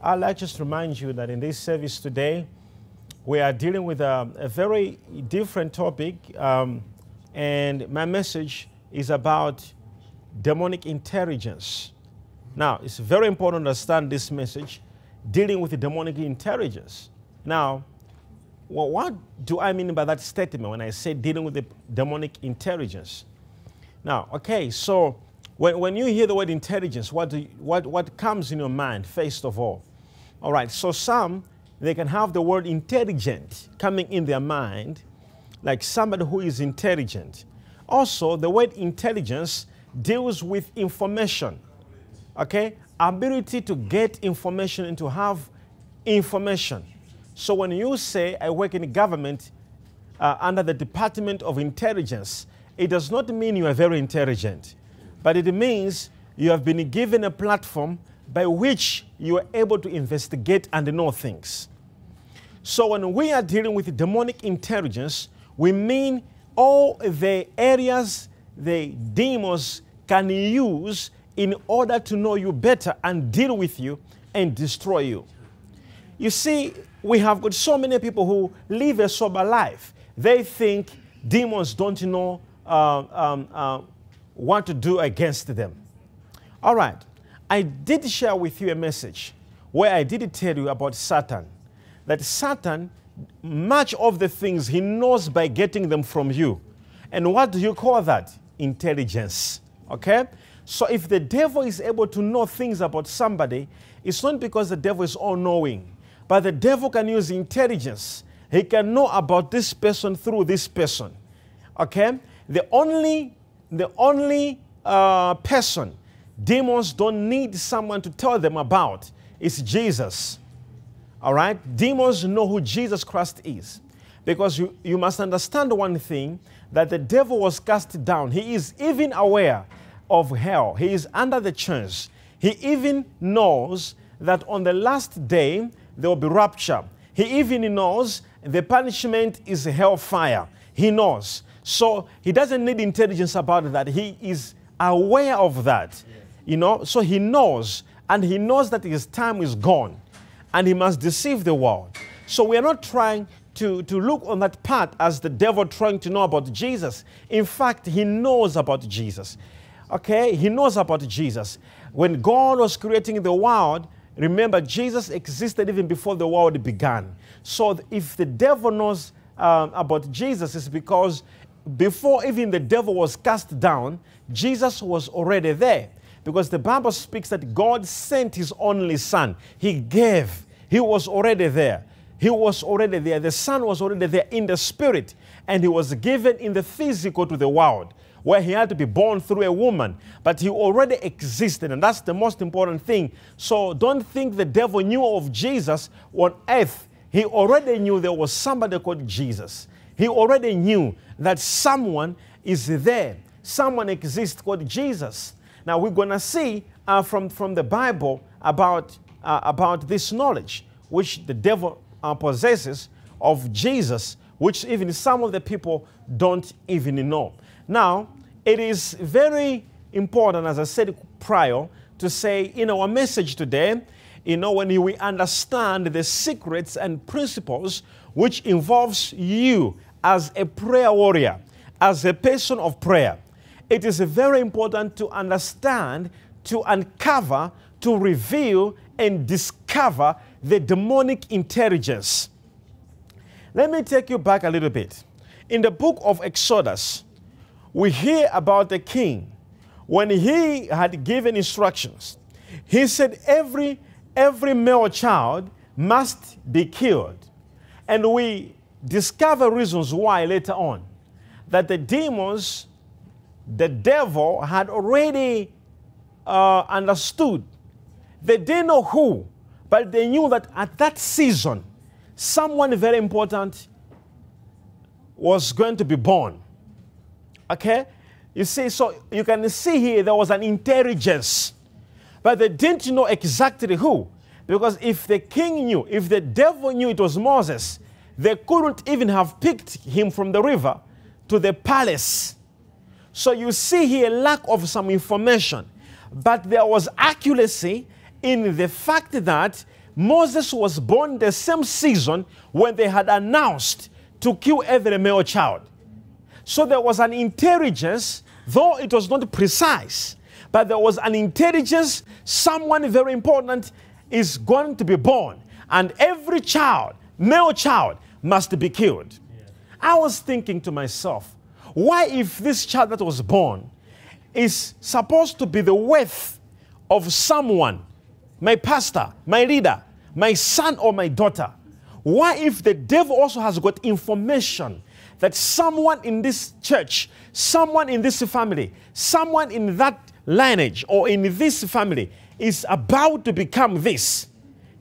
I'd like just to remind you that in this service today, we are dealing with a, a very different topic, um, and my message is about demonic intelligence. Now, it's very important to understand this message dealing with the demonic intelligence. Now, well, what do I mean by that statement when I say dealing with the demonic intelligence? Now, okay, so when, when you hear the word intelligence, what, you, what, what comes in your mind, first of all? All right, so some, they can have the word intelligent coming in their mind, like somebody who is intelligent. Also, the word intelligence deals with information, okay? Ability to get information and to have information. So when you say, I work in government uh, under the Department of Intelligence, it does not mean you are very intelligent, but it means you have been given a platform by which you are able to investigate and know things. So when we are dealing with demonic intelligence, we mean all the areas the demons can use in order to know you better and deal with you and destroy you. You see, we have got so many people who live a sober life. They think demons don't know uh, um, uh, what to do against them. All right. I did share with you a message where I did tell you about Satan. That Satan, much of the things he knows by getting them from you. And what do you call that? Intelligence. Okay? So if the devil is able to know things about somebody, it's not because the devil is all knowing, but the devil can use intelligence. He can know about this person through this person. Okay? The only, the only uh, person demons don't need someone to tell them about It's Jesus. All right? Demons know who Jesus Christ is. Because you, you must understand one thing that the devil was cast down. He is even aware of hell, he is under the chains. He even knows that on the last day there will be rapture. He even knows the punishment is hellfire. He knows. So he doesn't need intelligence about that. He is aware of that. You know, so he knows, and he knows that his time is gone, and he must deceive the world. So we are not trying to, to look on that part as the devil trying to know about Jesus. In fact, he knows about Jesus. Okay? He knows about Jesus. When God was creating the world, remember, Jesus existed even before the world began. So if the devil knows um, about Jesus, it's because before even the devil was cast down, Jesus was already there. Because the Bible speaks that God sent his only son. He gave. He was already there. He was already there. The son was already there in the spirit. And he was given in the physical to the world where he had to be born through a woman, but he already existed, and that's the most important thing. So don't think the devil knew of Jesus on earth. He already knew there was somebody called Jesus. He already knew that someone is there, someone exists called Jesus. Now we're going to see uh, from, from the Bible about, uh, about this knowledge which the devil uh, possesses of Jesus, which even some of the people don't even know. Now, it is very important, as I said prior, to say in our message today, you know, when we understand the secrets and principles which involves you as a prayer warrior, as a person of prayer, it is very important to understand, to uncover, to reveal, and discover the demonic intelligence. Let me take you back a little bit. In the book of Exodus, we hear about the king. When he had given instructions, he said every, every male child must be killed. And we discover reasons why later on. That the demons the devil had already uh, understood. They didn't know who, but they knew that at that season, someone very important was going to be born. Okay? You see, so you can see here there was an intelligence, but they didn't know exactly who. Because if the king knew, if the devil knew it was Moses, they couldn't even have picked him from the river to the palace so you see here lack of some information, but there was accuracy in the fact that Moses was born the same season when they had announced to kill every male child. So there was an intelligence, though it was not precise, but there was an intelligence, someone very important is going to be born. And every child, male child, must be killed. I was thinking to myself, why, if this child that was born is supposed to be the worth of someone, my pastor, my leader, my son or my daughter, why, if the devil also has got information that someone in this church, someone in this family, someone in that lineage or in this family is about to become this,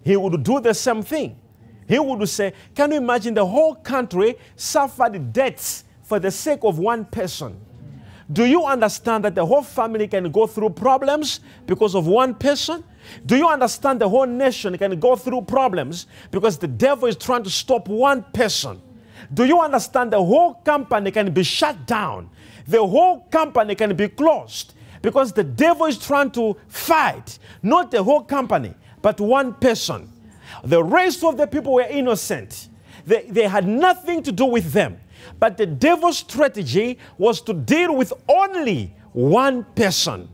he would do the same thing. He would say, Can you imagine the whole country suffered deaths for the sake of one person? Do you understand that the whole family can go through problems because of one person? Do you understand the whole nation can go through problems because the devil is trying to stop one person? Do you understand the whole company can be shut down? The whole company can be closed because the devil is trying to fight not the whole company, but one person. The rest of the people were innocent, they, they had nothing to do with them. But the devil's strategy was to deal with only one person.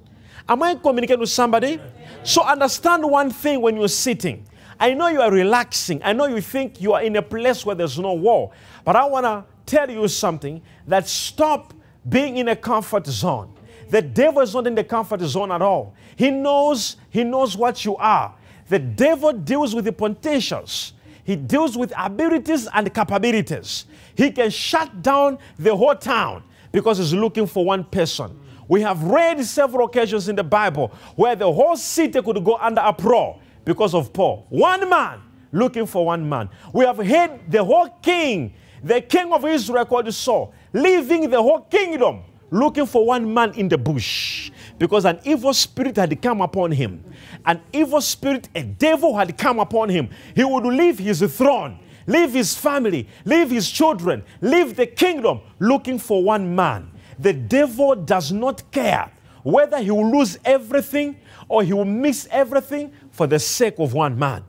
Am I communicating with somebody? So understand one thing when you're sitting. I know you are relaxing. I know you think you are in a place where there's no war. But I want to tell you something that stop being in a comfort zone. The devil is not in the comfort zone at all. He knows, he knows what you are. The devil deals with the potentials. He deals with abilities and capabilities. He can shut down the whole town because he's looking for one person. We have read several occasions in the Bible where the whole city could go under uproar because of Paul. One man looking for one man. We have heard the whole king, the king of Israel called Saul, leaving the whole kingdom looking for one man in the bush because an evil spirit had come upon him. An evil spirit, a devil had come upon him. He would leave his throne leave his family, leave his children, leave the kingdom looking for one man. The devil does not care whether he will lose everything or he will miss everything for the sake of one man.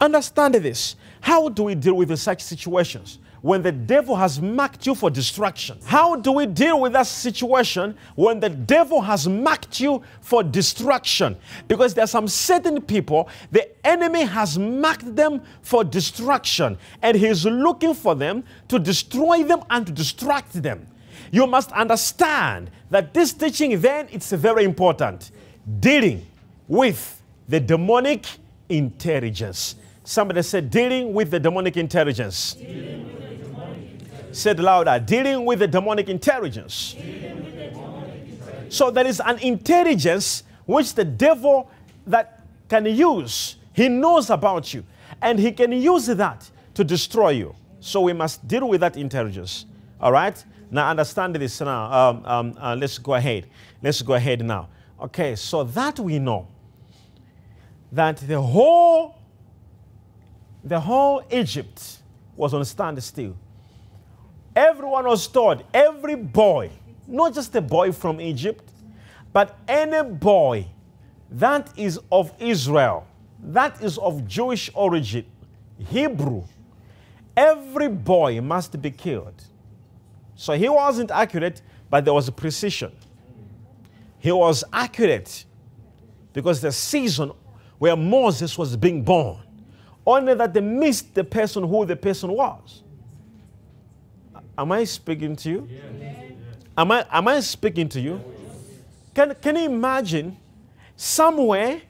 Understand this. How do we deal with such situations? When the devil has marked you for destruction? How do we deal with that situation when the devil has marked you for destruction? Because there are some certain people, the enemy has marked them for destruction, and he's looking for them to destroy them and to distract them. You must understand that this teaching then it's very important. Dealing with the demonic intelligence. Somebody said, dealing with the demonic intelligence said louder, dealing with the demonic intelligence. So there is an intelligence which the devil that can use. He knows about you and he can use that to destroy you. So we must deal with that intelligence. All right? Now understand this now. Um, um, uh, let's go ahead. Let's go ahead now. Okay, so that we know that the whole the whole Egypt was on standstill. Everyone was told, every boy, not just a boy from Egypt, but any boy that is of Israel, that is of Jewish origin, Hebrew, every boy must be killed. So he wasn't accurate, but there was a precision. He was accurate because the season where Moses was being born, only that they missed the person who the person was. Am I speaking to you? Am, I, am I speaking to you? Can, can you imagine somewhere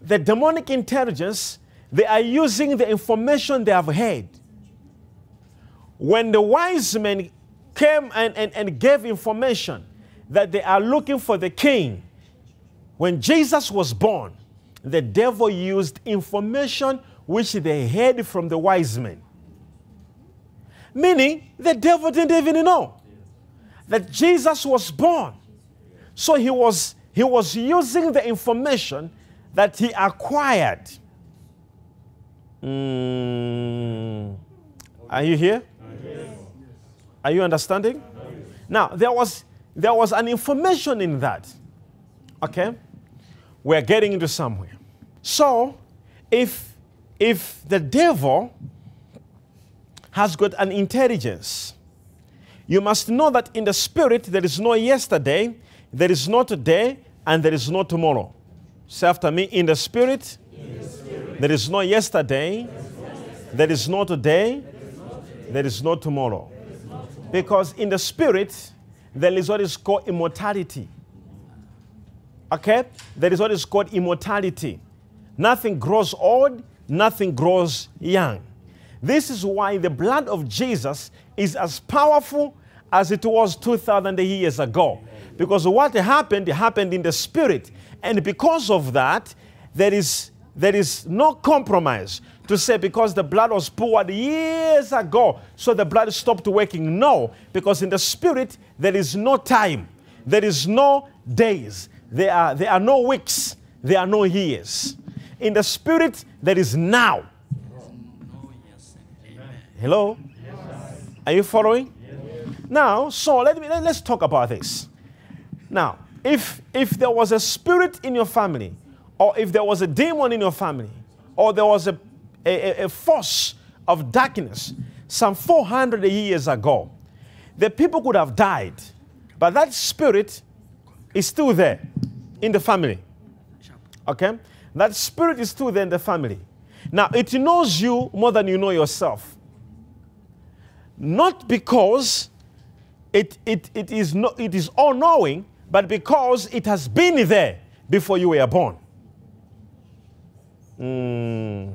the demonic intelligence, they are using the information they have heard. When the wise men came and, and, and gave information that they are looking for the king, when Jesus was born, the devil used information which they heard from the wise men. Meaning, the devil didn't even know that Jesus was born. So he was, he was using the information that he acquired. Mm. Are you here? Are you understanding? Now, there was, there was an information in that. Okay? We're getting into somewhere. So, if, if the devil has got an intelligence, you must know that in the spirit there is no yesterday, there is no today, and there is no tomorrow. Say after me, in the spirit, in the spirit. there is no yesterday, there is no today, there is no tomorrow. Because in the spirit, there is what is called immortality. Okay? There is what is called immortality. Nothing grows old, nothing grows young. This is why the blood of Jesus is as powerful as it was 2,000 years ago. Because what happened, happened in the spirit. And because of that, there is, there is no compromise to say because the blood was poured years ago, so the blood stopped working. No, because in the spirit, there is no time, there is no days, there are, there are no weeks, there are no years. In the spirit, there is now. Hello? Are you following? Now, so let me let, us talk about this. Now, if if there was a spirit in your family, or if there was a demon in your family, or there was a, a, a force of darkness some 400 years ago, the people could have died, but that spirit is still there in the family. Okay? That spirit is still there in the family. Now, it knows you more than you know yourself. Not because it, it, it, is, no, it is all knowing, but because it has been there before you were born. Mm.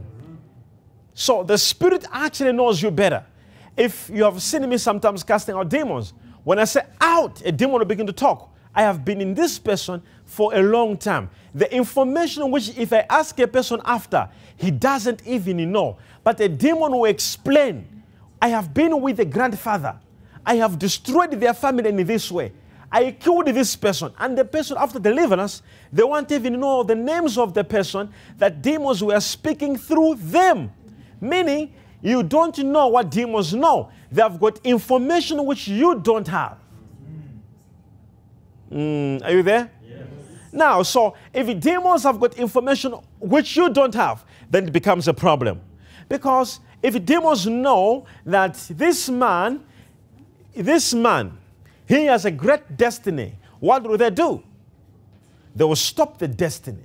So the Spirit actually knows you better. If you have seen me sometimes casting out demons, when I say out, a demon will begin to talk. I have been in this person for a long time. The information which, if I ask a person after, he doesn't even know. But a demon will explain. I have been with the grandfather. I have destroyed their family in this way. I killed this person. And the person, after deliverance, they won't even know the names of the person that demons were speaking through them. Meaning, you don't know what demons know. They have got information which you don't have. Mm, are you there? Yes. Now, so if demons have got information which you don't have, then it becomes a problem. Because if demons know that this man this man, he has a great destiny. What will they do? They will stop the destiny.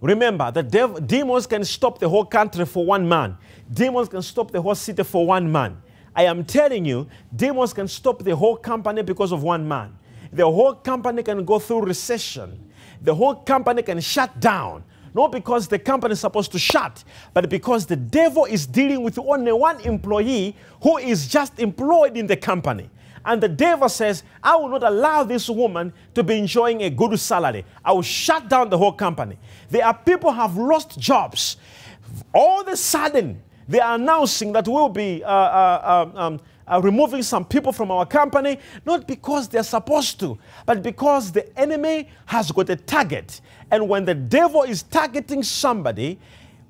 Remember, the dev- demons can stop the whole country for one man. Demons can stop the whole city for one man. I am telling you, demons can stop the whole company because of one man. The whole company can go through recession. The whole company can shut down. Not because the company is supposed to shut, but because the devil is dealing with only one employee who is just employed in the company. And the devil says, I will not allow this woman to be enjoying a good salary. I will shut down the whole company. There are people have lost jobs. All of a sudden, they are announcing that we'll be uh, uh, um, um uh, removing some people from our company, not because they're supposed to, but because the enemy has got a target. And when the devil is targeting somebody,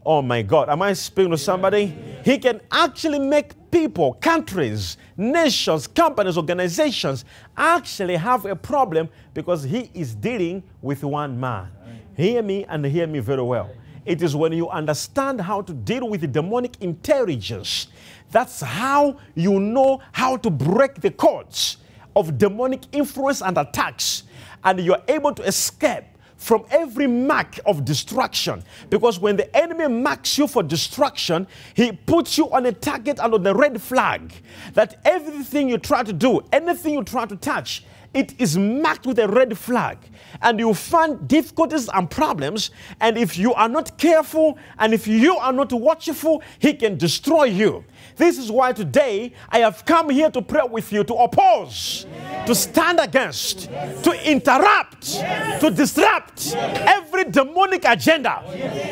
oh my God, am I speaking to somebody? He can actually make people, countries, nations, companies, organizations actually have a problem because he is dealing with one man. Hear me and hear me very well. It is when you understand how to deal with the demonic intelligence that's how you know how to break the codes of demonic influence and attacks. And you're able to escape from every mark of destruction. Because when the enemy marks you for destruction, he puts you on a target on the red flag that everything you try to do, anything you try to touch, it is marked with a red flag. And you find difficulties and problems. And if you are not careful and if you are not watchful, he can destroy you. This is why today I have come here to pray with you, to oppose, yes. to stand against, yes. to interrupt, yes. to disrupt every demonic agenda.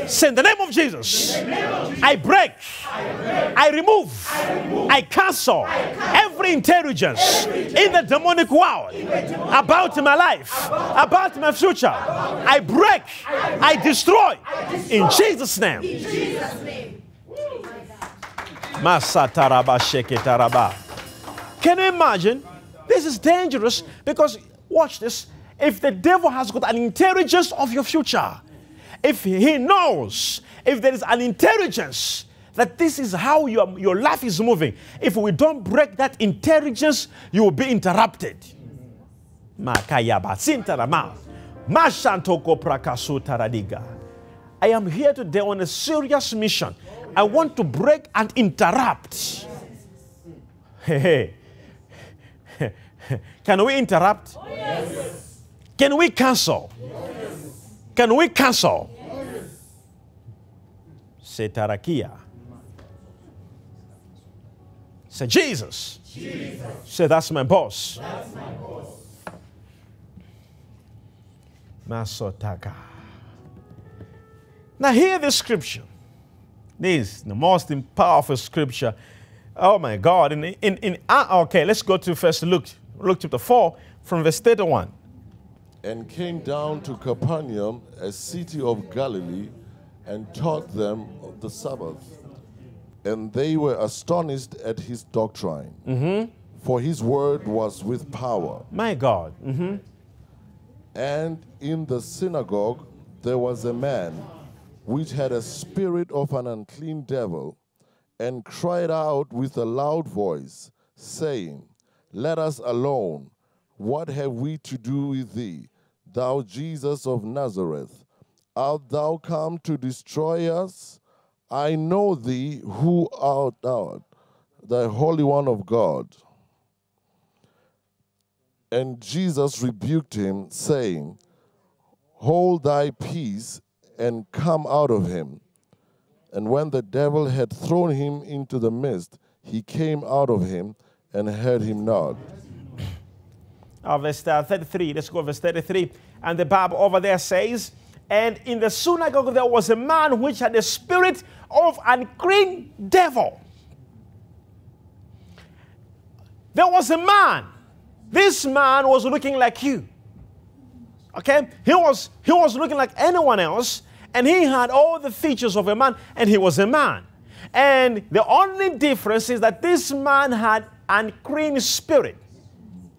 Say in the name of Jesus, I, break, I, remove, I, cancel, every intelligence in the demonic world about my life, about my future. I break, I destroy in Jesus' name. Can you imagine? This is dangerous because, watch this, if the devil has got an intelligence of your future, if he knows if there is an intelligence that this is how your, your life is moving, if we don't break that intelligence, you will be interrupted. I am here today on a serious mission. I want to break and interrupt. Hey, hey. Can we interrupt? Oh, yes. Can we cancel? Oh, Can we cancel? Say tarakia. Say Jesus. Say that's my boss. Masotaka. Now hear this scripture. This is the most powerful scripture. Oh my God. In, in, in, uh, okay, let's go to first Luke, Luke chapter 4 from verse 31. and came down to Capernaum, a city of Galilee, and taught them of the Sabbath. And they were astonished at his doctrine, for his word was with power. My God. Mhm. And in the synagogue there was a man which had a spirit of an unclean devil, and cried out with a loud voice, saying, Let us alone. What have we to do with thee, thou Jesus of Nazareth? Art thou come to destroy us? I know thee who art thou, the Holy One of God. And Jesus rebuked him, saying, Hold thy peace and come out of him. And when the devil had thrown him into the midst, he came out of him and heard him not. Uh, verse uh, 33. Let's go, verse 33. And the Bible over there says, And in the synagogue there was a man which had the spirit of an unclean devil. There was a man. This man was looking like you. Okay? He was he was looking like anyone else, and he had all the features of a man, and he was a man. And the only difference is that this man had an unclean spirit.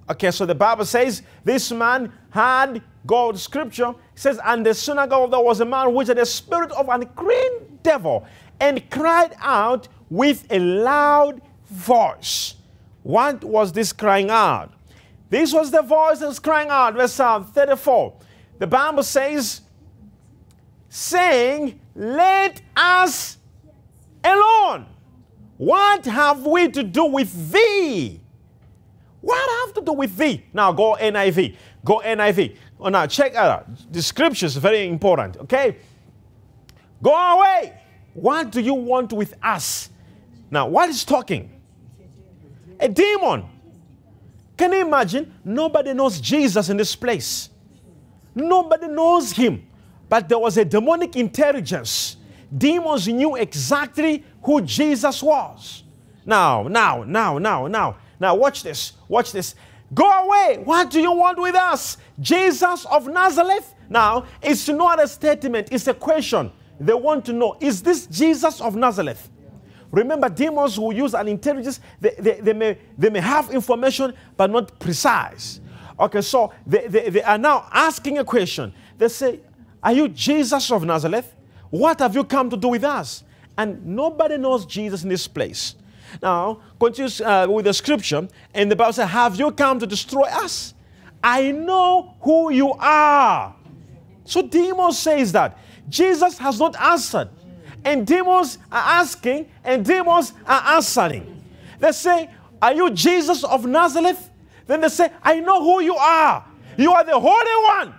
Okay, so the Bible says this man had God's scripture. It says, and the synagogue there was a man which had a spirit of an unclean devil, and cried out with a loud voice. What was this crying out? This was the voice that was crying out. Verse uh, 34. The Bible says, saying, Let us alone. What have we to do with thee? What have to do with thee? Now go NIV. Go NIV. Oh, now check out. The scripture is very important. Okay? Go away. What do you want with us? Now, what is talking? A demon. Can you imagine? Nobody knows Jesus in this place. Nobody knows him. But there was a demonic intelligence. Demons knew exactly who Jesus was. Now, now, now, now, now. Now, watch this. Watch this. Go away. What do you want with us? Jesus of Nazareth? Now, it's not a statement, it's a question. They want to know is this Jesus of Nazareth? Remember, demons who use an intelligence, they, they, they, may, they may have information but not precise. Okay, so they, they, they are now asking a question. They say, Are you Jesus of Nazareth? What have you come to do with us? And nobody knows Jesus in this place. Now, continue uh, with the scripture, and the Bible says, Have you come to destroy us? I know who you are. So demons says that. Jesus has not answered. And demons are asking, and demons are answering. They say, Are you Jesus of Nazareth? Then they say, I know who you are. You are the Holy One.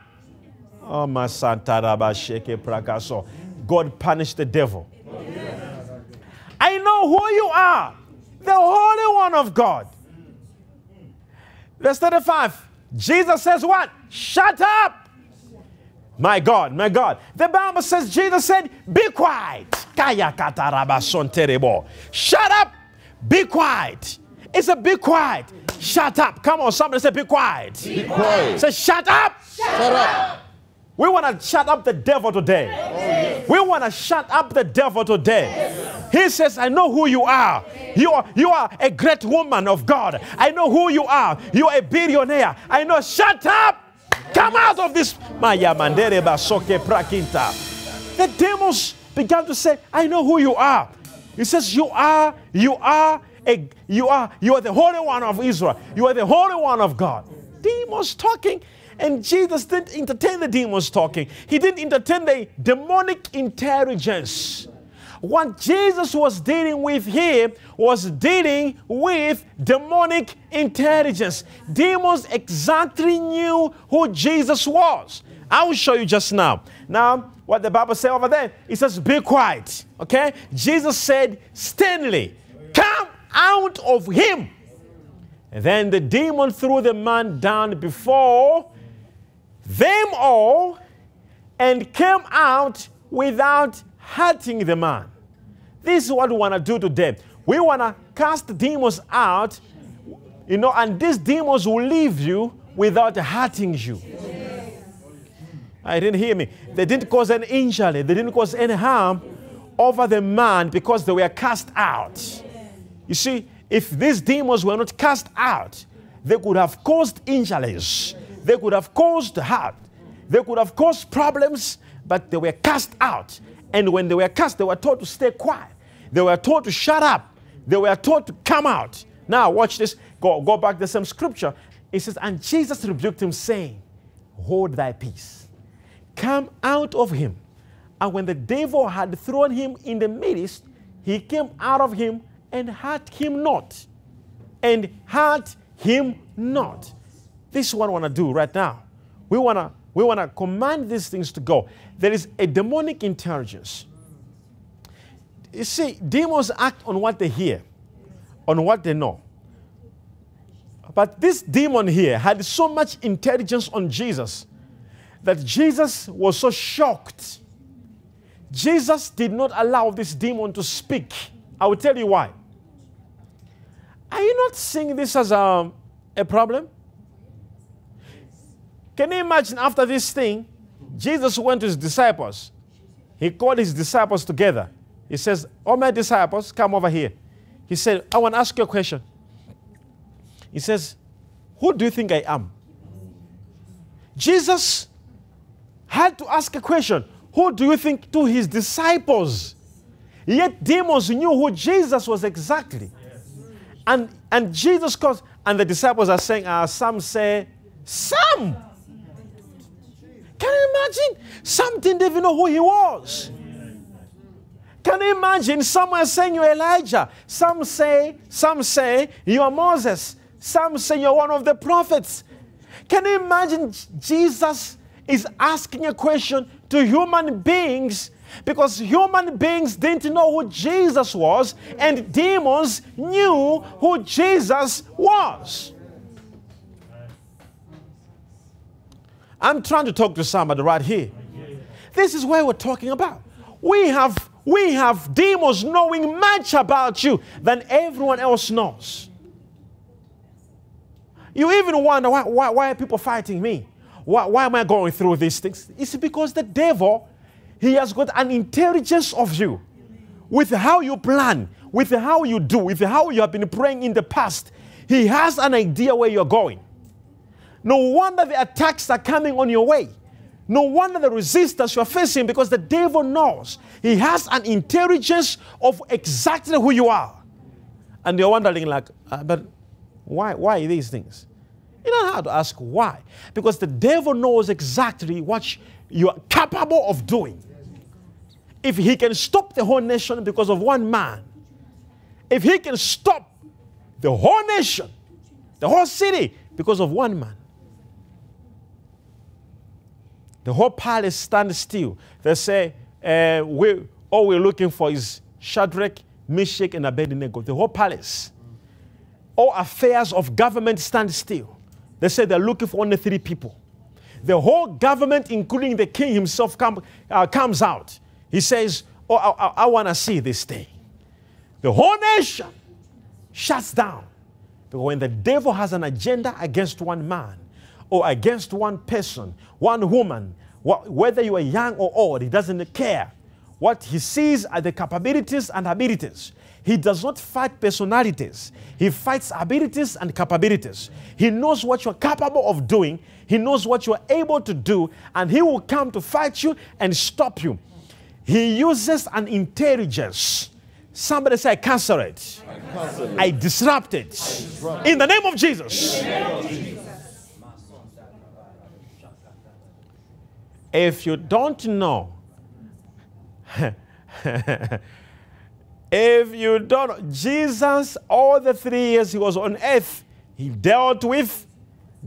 Oh, my Santa Rabba Sheke Prakaso. God punished the devil. I know who you are, the Holy One of God. Verse 35. Jesus says, What? Shut up. My God, my God. The Bible says, Jesus said, Be quiet. Kaya katarabason terebo. Shut up. Be quiet. It's a be quiet. Shut up. Come on, somebody say, Be quiet. Be quiet. Say, Shut up. Shut up. We want to shut up the devil today. We want to shut up the devil today. He says, I know who you are. You are you are a great woman of God. I know who you are. You are a billionaire. I know. Shut up. Come out of this. The demons began to say, I know who you are. He says, You are, you are, a, you are, you are the Holy One of Israel. You are the Holy One of God. Demons talking. And Jesus didn't entertain the demons talking. He didn't entertain the demonic intelligence. What Jesus was dealing with here was dealing with demonic intelligence. Demons exactly knew who Jesus was. I will show you just now. Now, what the Bible says over there, it says, Be quiet. Okay? Jesus said, sternly, come out of him. And then the demon threw the man down before them all and came out without hurting the man. This is what we want to do today. We want to cast demons out, you know, and these demons will leave you without hurting you. I didn't hear me. They didn't cause any injury, they didn't cause any harm over the man because they were cast out. You see, if these demons were not cast out, they could have caused injuries, they could have caused hurt, they could have caused problems, but they were cast out. And when they were cast, they were told to stay quiet. They were told to shut up. They were told to come out. Now, watch this. Go, go back to some scripture. It says, And Jesus rebuked him, saying, Hold thy peace. Come out of him. And when the devil had thrown him in the midst, he came out of him and hurt him not. And hurt him not. This is what I want to do right now. We want to we want to command these things to go. There is a demonic intelligence. You see, demons act on what they hear, on what they know. But this demon here had so much intelligence on Jesus that Jesus was so shocked. Jesus did not allow this demon to speak. I will tell you why. Are you not seeing this as a, a problem? Can you imagine after this thing, Jesus went to his disciples. He called his disciples together. He says, All my disciples, come over here. He said, I want to ask you a question. He says, Who do you think I am? Jesus had to ask a question Who do you think to his disciples? Yet demons knew who Jesus was exactly. And, and Jesus calls, and the disciples are saying, uh, Some say, Some. Can you imagine? Some didn't even know who he was. Can you imagine someone saying you're Elijah? Some say, some say you are Moses. Some say you're one of the prophets. Can you imagine Jesus is asking a question to human beings because human beings didn't know who Jesus was and demons knew who Jesus was. I'm trying to talk to somebody right here. This is where we're talking about. We have we have demons knowing much about you than everyone else knows. You even wonder why, why, why are people fighting me? Why, why am I going through these things? It's because the devil, he has got an intelligence of you with how you plan, with how you do, with how you have been praying in the past. He has an idea where you're going. No wonder the attacks are coming on your way. No wonder the resistance you're facing because the devil knows. He has an intelligence of exactly who you are. And you're wondering, like, uh, but why, why these things? You don't have to ask why. Because the devil knows exactly what you are capable of doing. If he can stop the whole nation because of one man, if he can stop the whole nation, the whole city because of one man, the whole palace stands still. They say, uh, we, all we're looking for is Shadrach, Meshach, and Abednego. The whole palace. All affairs of government stand still. They say they're looking for only three people. The whole government, including the king himself, come, uh, comes out. He says, Oh, I, I, I want to see this thing. The whole nation shuts down. Because when the devil has an agenda against one man, or against one person, one woman, whether you are young or old, he doesn't care. What he sees are the capabilities and abilities. He does not fight personalities. He fights abilities and capabilities. He knows what you're capable of doing. He knows what you're able to do, and he will come to fight you and stop you. He uses an intelligence. Somebody say, I cancel it. I cancel it. I disrupt it. disrupt In the name of Jesus. If you don't know, if you don't, Jesus, all the three years he was on earth, he dealt with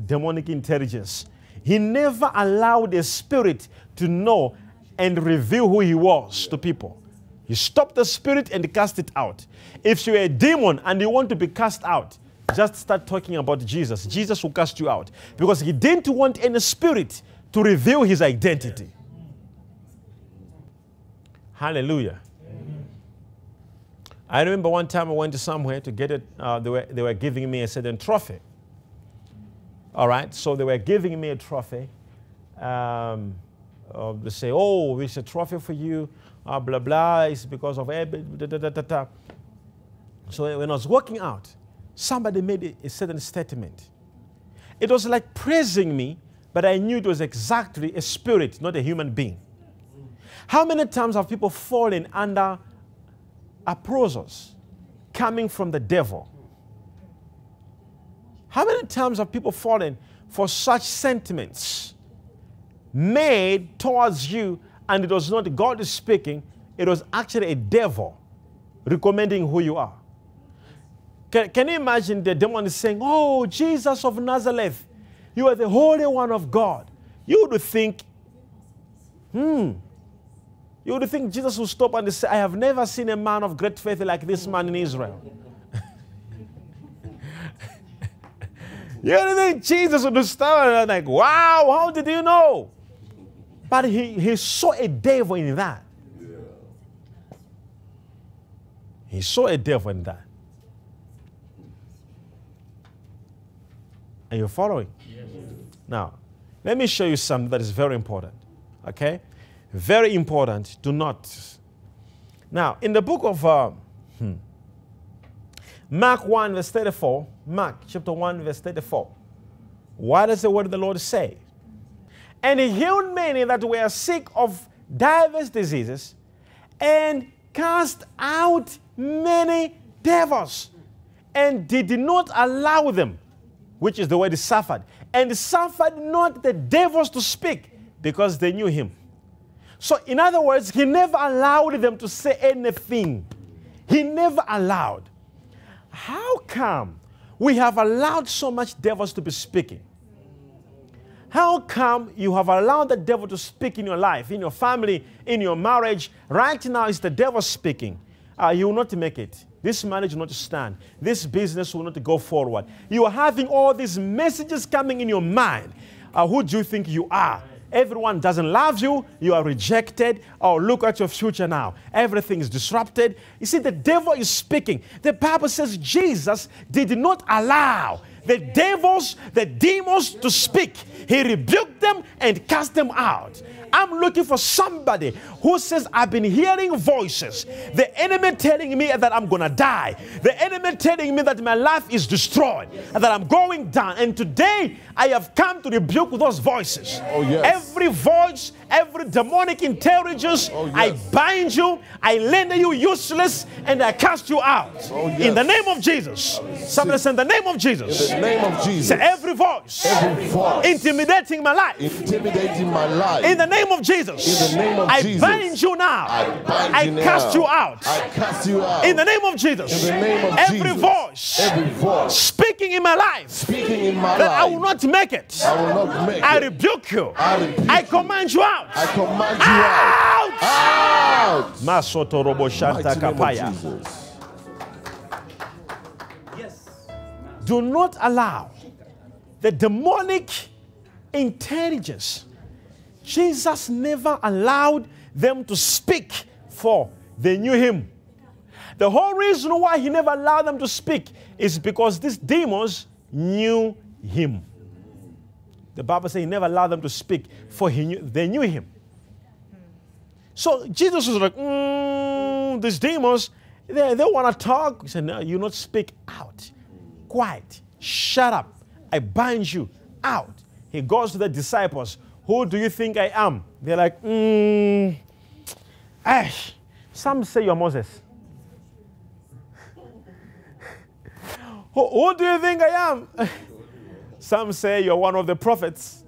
demonic intelligence. He never allowed a spirit to know and reveal who he was to people. He stopped the spirit and cast it out. If you're a demon and you want to be cast out, just start talking about Jesus. Jesus will cast you out because he didn't want any spirit to reveal his identity. Hallelujah. I remember one time I went to somewhere to get it, uh, they, were, they were giving me a certain trophy. All right, so they were giving me a trophy. Um, uh, they say, oh, it's a trophy for you, uh, blah, blah, it's because of, da, da, da, da. So when I was walking out, somebody made a, a certain statement. It was like praising me, but I knew it was exactly a spirit, not a human being. How many times have people fallen under appraisals coming from the devil? How many times have people fallen for such sentiments made towards you and it was not God speaking, it was actually a devil recommending who you are? Can, can you imagine the demon saying, Oh, Jesus of Nazareth, you are the Holy One of God. You would think, hmm, you would think Jesus would stop and say, I have never seen a man of great faith like this man in Israel. you would think Jesus would stop and like, wow, how did you know? But he, he saw a devil in that. He saw a devil in that. Are you following? Now, let me show you something that is very important. Okay? Very important. Do not. Now, in the book of uh, hmm, Mark 1, verse 34, Mark chapter 1, verse 34, what does the word of the Lord say? And he healed many that were sick of divers diseases and cast out many devils and did not allow them, which is the word suffered, and suffered not the devils to speak because they knew him. So, in other words, he never allowed them to say anything. He never allowed. How come we have allowed so much devils to be speaking? How come you have allowed the devil to speak in your life, in your family, in your marriage? Right now, it's the devil speaking. Uh, you will not make it. This marriage will not stand. This business will not go forward. You are having all these messages coming in your mind. Uh, who do you think you are? Everyone doesn't love you. You are rejected. Oh, look at your future now. Everything is disrupted. You see, the devil is speaking. The Bible says Jesus did not allow the devils, the demons to speak. He rebuked them and cast them out. I'm looking for somebody who says, I've been hearing voices. The enemy telling me that I'm going to die. The enemy telling me that my life is destroyed and that I'm going down. And today I have come to rebuke those voices. Oh, yes. Every voice, every demonic intelligence, Oh, yes. I bind you, I render you useless, and I cast you out. Oh, yes. In the name of Jesus. Somebody say, in the name of Jesus. In the name of Jesus. Say, every voice Every voice intimidating my life. intimidating my life. In the name of Jesus. In the name of I Jesus. bind you now. I bind I you now. cast you out. I cast you out. In the name of Jesus. In the name of Every Jesus. voice Every voice speaking in my life speaking in my that life. I will not make it. I will not make I it. rebuke you. I rebuke I command you out. I command you out. Out. Out. Masoto robo shanta Mighty name of kapaya. Jesus. Do not allow the demonic intelligence. Jesus never allowed them to speak, for they knew him. The whole reason why he never allowed them to speak is because these demons knew him. The Bible says he never allowed them to speak, for he knew, they knew him. So Jesus was like, mm, these demons, they, they want to talk. He said, no, you not speak out. Quiet. Shut up. I bind you out. He goes to the disciples. Who do you think I am? They're like, mm, Ash, some say you're Moses. who, who do you think I am? some say you're one of the prophets.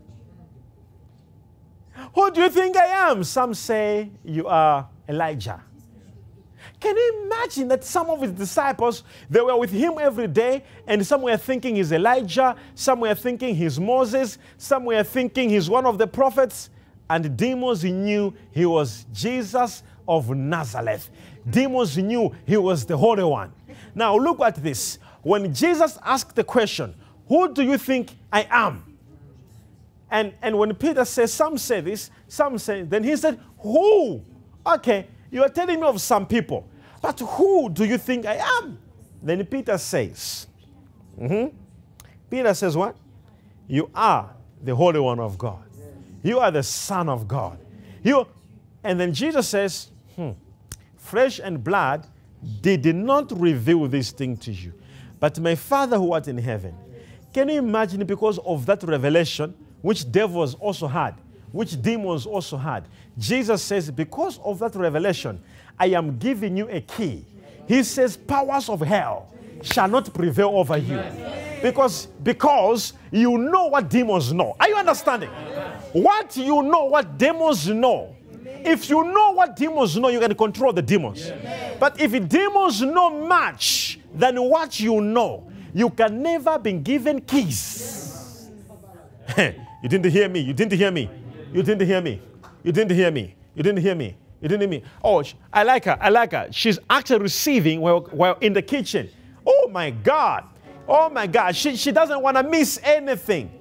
Who do you think I am? Some say you are Elijah. Can you imagine that some of his disciples, they were with him every day, and some were thinking he's Elijah, some were thinking he's Moses, some were thinking he's one of the prophets, and demons knew he was Jesus of Nazareth. Demons knew he was the Holy One. Now look at this. When Jesus asked the question, Who do you think I am? And, and when Peter says, Some say this, some say, then he said, Who? Okay, you are telling me of some people, but who do you think I am? Then Peter says, mm-hmm. Peter says, What? You are the Holy One of God. You are the Son of God. You, and then Jesus says, hmm, Flesh and blood they did not reveal this thing to you, but my Father who art in heaven. Can you imagine because of that revelation, which devils also had, which demons also had? Jesus says, Because of that revelation, I am giving you a key. He says, Powers of hell shall not prevail over you. Because, because you know what demons know. Are you understanding? What you know, what demons know. If you know what demons know, you can control the demons. But if demons know much than what you know, you can never be given keys. you didn't hear me. You didn't hear me. You didn't hear me. You didn't hear me. You didn't hear me. You didn't hear me. Oh, I like her. I like her. She's actually receiving while, while in the kitchen. Oh my God. Oh my God. She, she doesn't want to miss anything.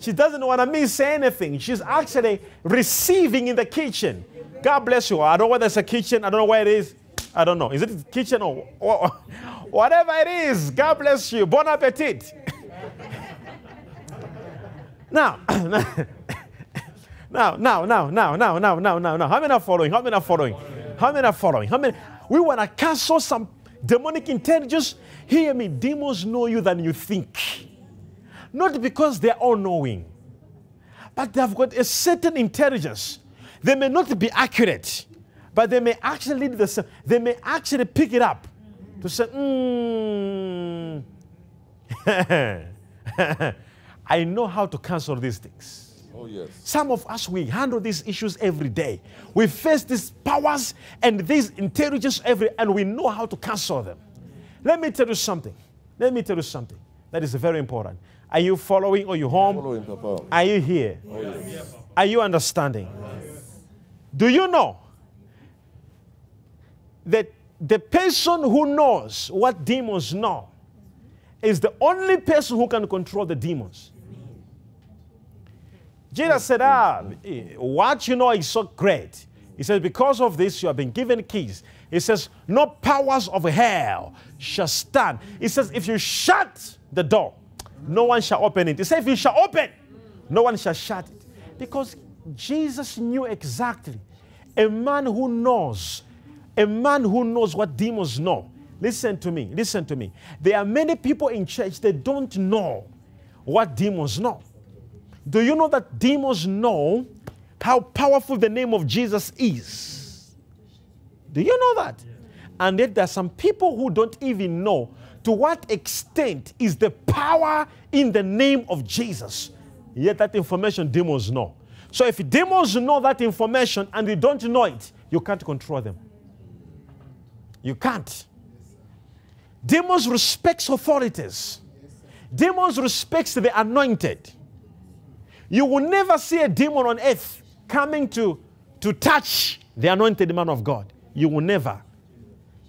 She doesn't want to miss anything. She's actually receiving in the kitchen. God bless you. I don't know whether it's a kitchen. I don't know where it is. I don't know. Is it kitchen or, or whatever it is? God bless you. Bon appetit. now, now, now, now, now, now, now, now, now, now. How many are following? How many are following? How many are following? How many? We want to cancel some demonic intelligence. Hear me. Demons know you than you think. Not because they're all knowing, but they've got a certain intelligence. They may not be accurate, but they may actually the they may actually pick it up to say, hmm, I know how to cancel these things. Oh, yes. Some of us, we handle these issues every day. We face these powers and these intelligence every, and we know how to cancel them. Let me tell you something. Let me tell you something that is very important. Are you following? Are you home? Following, Papa. Are you here? Oh, yes. Are you understanding? Yes. Do you know that the person who knows what demons know is the only person who can control the demons? Jesus said, Ah, what you know is so great. He says, Because of this, you have been given keys. He says, No powers of hell shall stand. He says, If you shut the door, no one shall open it. He says, If you shall open, no one shall shut it. Because Jesus knew exactly a man who knows, a man who knows what demons know. Listen to me, listen to me. There are many people in church that don't know what demons know. Do you know that demons know how powerful the name of Jesus is? Do you know that? And yet there are some people who don't even know to what extent is the power in the name of Jesus. Yet that information demons know. So if demons know that information and you don't know it, you can't control them. You can't. Demons respects authorities. Demons respects the anointed. You will never see a demon on earth coming to, to touch the anointed man of God. You will never.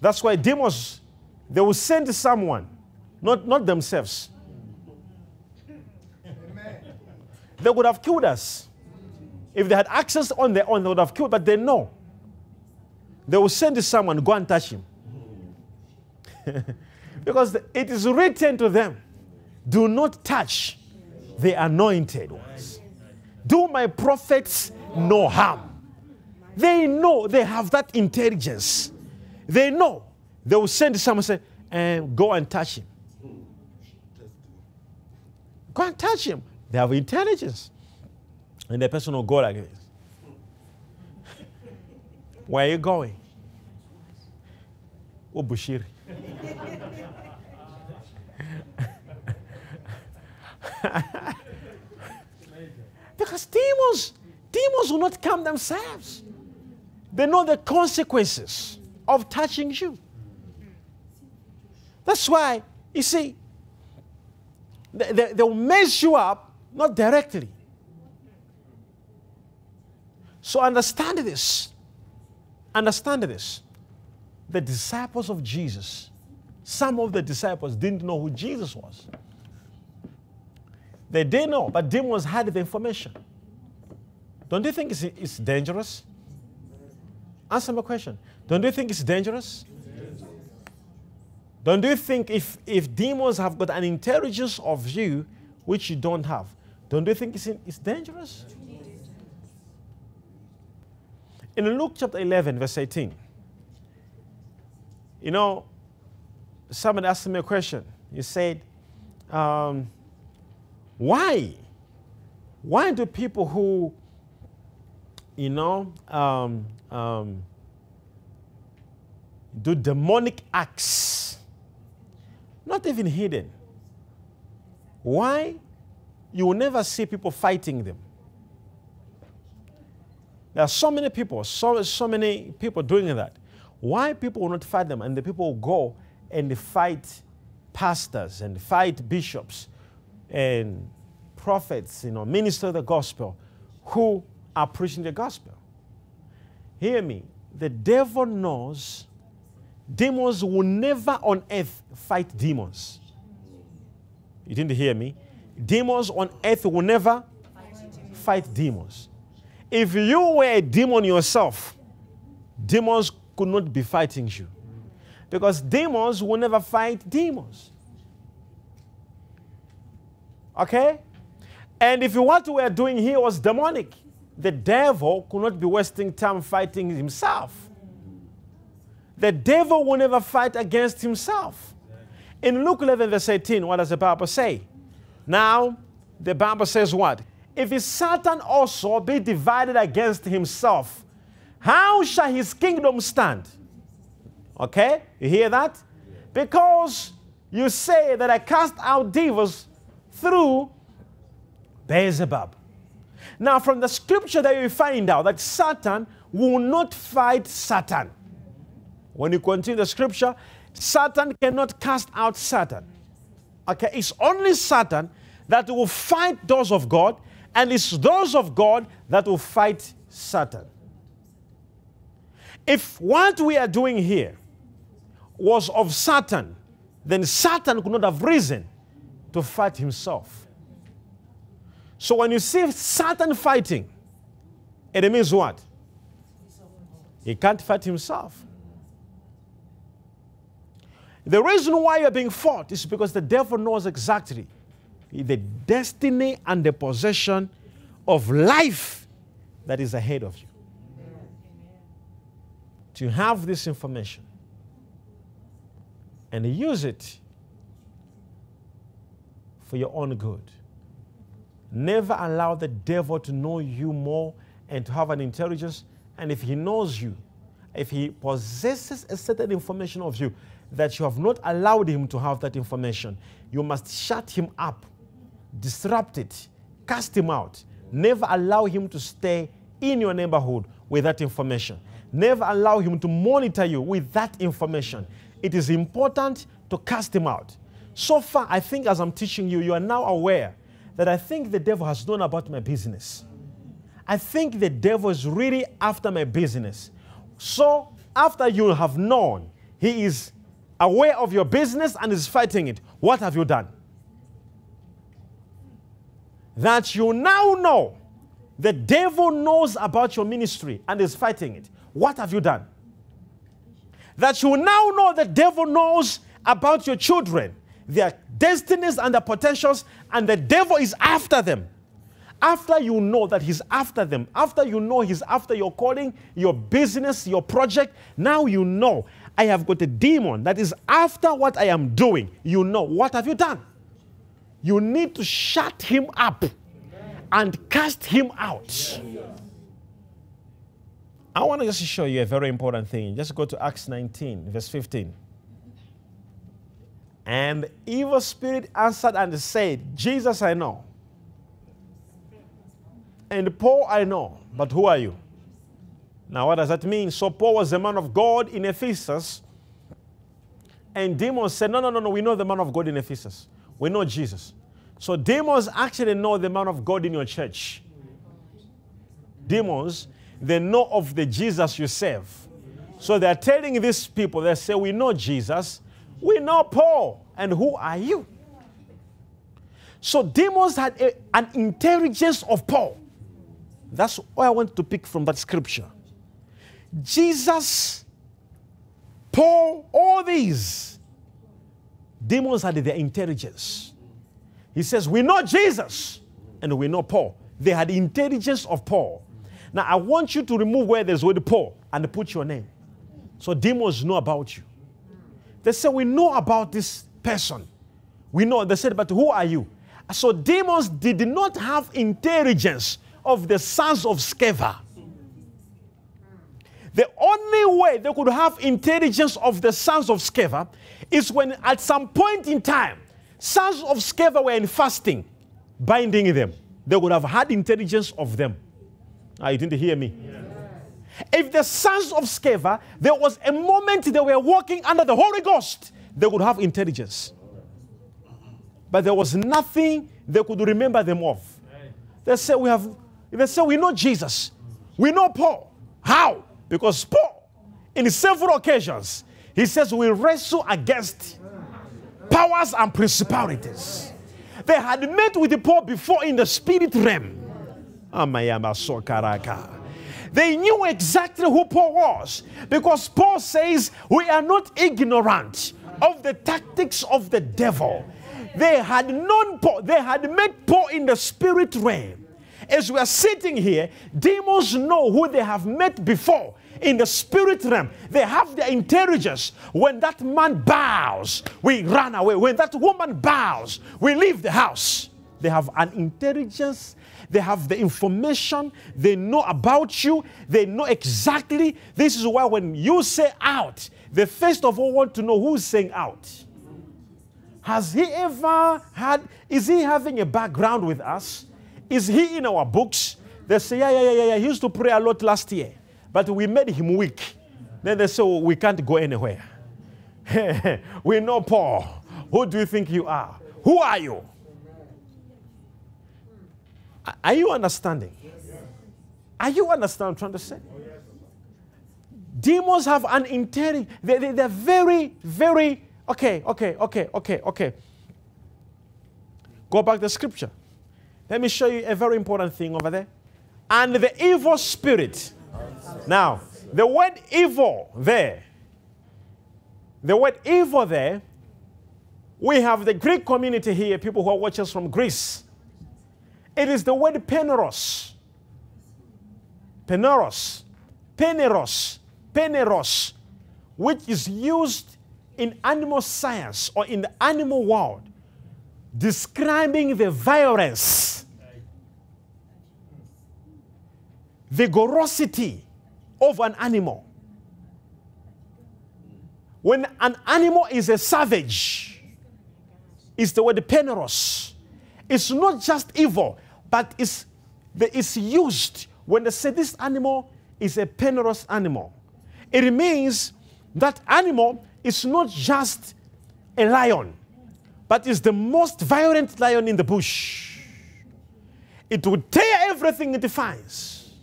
That's why demons, they will send someone, not, not themselves. They would have killed us. If they had access on their own, they would have killed, but they know. They will send someone, go and touch him. because it is written to them, do not touch the anointed ones. Do my prophets no harm? They know they have that intelligence. They know. They will send someone say, and go and touch him. Go and touch him. They have intelligence. And the person will go like this. Where are you going? Oh, because demons, demons will not come themselves. They know the consequences of touching you. That's why, you see, they, they, they'll mess you up, not directly. So understand this. Understand this. The disciples of Jesus, some of the disciples didn't know who Jesus was. They didn't know, but demons had the information. Don't you think it's, it's dangerous? Answer my question. Don't you think it's dangerous? Don't you think if, if demons have got an intelligence of you which you don't have, don't you think it's, it's dangerous? In Luke chapter 11, verse 18, you know, someone asked me a question. He said, um, why? Why do people who, you know, um, um, do demonic acts, not even hidden, why you will never see people fighting them? There are so many people, so, so many people doing that. Why people will not fight them and the people will go and fight pastors and fight bishops and prophets, you know, minister the gospel who are preaching the gospel. Hear me. The devil knows demons will never on earth fight demons. You didn't hear me? Demons on earth will never fight demons. If you were a demon yourself, demons could not be fighting you. Because demons will never fight demons. Okay? And if what we are doing here was demonic, the devil could not be wasting time fighting himself. The devil will never fight against himself. In Luke 11, verse 18, what does the Bible say? Now, the Bible says what? If Satan also be divided against himself, how shall his kingdom stand? Okay, you hear that? Because you say that I cast out devils through Beelzebub. Now, from the scripture that you find out that Satan will not fight Satan. When you continue the scripture, Satan cannot cast out Satan. Okay, it's only Satan that will fight those of God and it's those of God that will fight Satan. If what we are doing here was of Satan, then Satan could not have risen to fight himself. So when you see Satan fighting, it means what? He can't fight himself. The reason why you're being fought is because the devil knows exactly the destiny and the possession of life that is ahead of you. To have this information and use it for your own good. Never allow the devil to know you more and to have an intelligence. And if he knows you, if he possesses a certain information of you that you have not allowed him to have that information, you must shut him up disrupt it, cast him out. Never allow him to stay in your neighborhood with that information. Never allow him to monitor you with that information. It is important to cast him out. So far, I think as I'm teaching you, you are now aware that I think the devil has known about my business. I think the devil is really after my business. So, after you have known he is aware of your business and is fighting it, what have you done? that you now know the devil knows about your ministry and is fighting it. What have you done? That you now know the devil knows about your children, their destinies and their potentials, and the devil is after them. After you know that he's after them, after you know he's after your calling, your business, your project, now you know I have got a demon that is after what I am doing. You know, what have you done? You need to shut him up and cast him out. I want to just show you a very important thing. Just go to Acts 19, verse 15. And the evil spirit answered and said, Jesus I know. And Paul I know. But who are you? Now, what does that mean? So, Paul was a man of God in Ephesus. And demons said, No, no, no, no, we know the man of God in Ephesus. We know Jesus. So, demons actually know the man of God in your church. Demons, they know of the Jesus you serve. So, they're telling these people, they say, We know Jesus. We know Paul. And who are you? So, demons had a, an intelligence of Paul. That's what I want to pick from that scripture. Jesus, Paul, all these demons had their intelligence. He says, We know Jesus and we know Paul. They had the intelligence of Paul. Now, I want you to remove where there's word Paul and put your name. So demons know about you. They said, We know about this person. We know. They said, But who are you? So demons did not have intelligence of the sons of Sceva. The only way they could have intelligence of the sons of Sceva is when at some point in time, sons of Sceva were in fasting, binding them. They would have had intelligence of them. Ah, you didn't hear me? If the sons of Sceva, there was a moment they were walking under the Holy Ghost, they would have intelligence. But there was nothing they could remember them of. They said, We have, they said, We know Jesus. We know Paul. How? Because Paul, in several occasions, he says, We wrestle against powers and principalities. They had met with the Paul before in the spirit realm. They knew exactly who Paul was because Paul says, We are not ignorant of the tactics of the devil. They had known Paul, they had met Paul in the spirit realm. As we are sitting here, demons know who they have met before in the spirit realm. They have the intelligence. When that man bows, we run away. When that woman bows, we leave the house. They have an intelligence. They have the information. They know about you. They know exactly. This is why when you say out, they first of all want to know who's saying out. Has he ever had, is he having a background with us? Is he in our books? They say, yeah, yeah, yeah, yeah. He used to pray a lot last year. But we made him weak. Then they say, oh, we can't go anywhere. we know Paul. Who do you think you are? Who are you? Are you understanding? Are you understand what I'm trying to say? Demons have an intelligence. They, they, they're very, very, okay, okay, okay, okay, okay. Go back to the scripture. Let me show you a very important thing over there. And the evil spirit now, the word evil there, the word evil there, we have the Greek community here, people who are watching us from Greece. It is the word peneros. Peneros. Peneros. Peneros. Which is used in animal science or in the animal world, describing the violence, vigorosity, of an animal. When an animal is a savage, it's the word peneros. It's not just evil, but it's, it's used when they say this animal is a peneros animal. It means that animal is not just a lion, but is the most violent lion in the bush. It would tear everything it finds.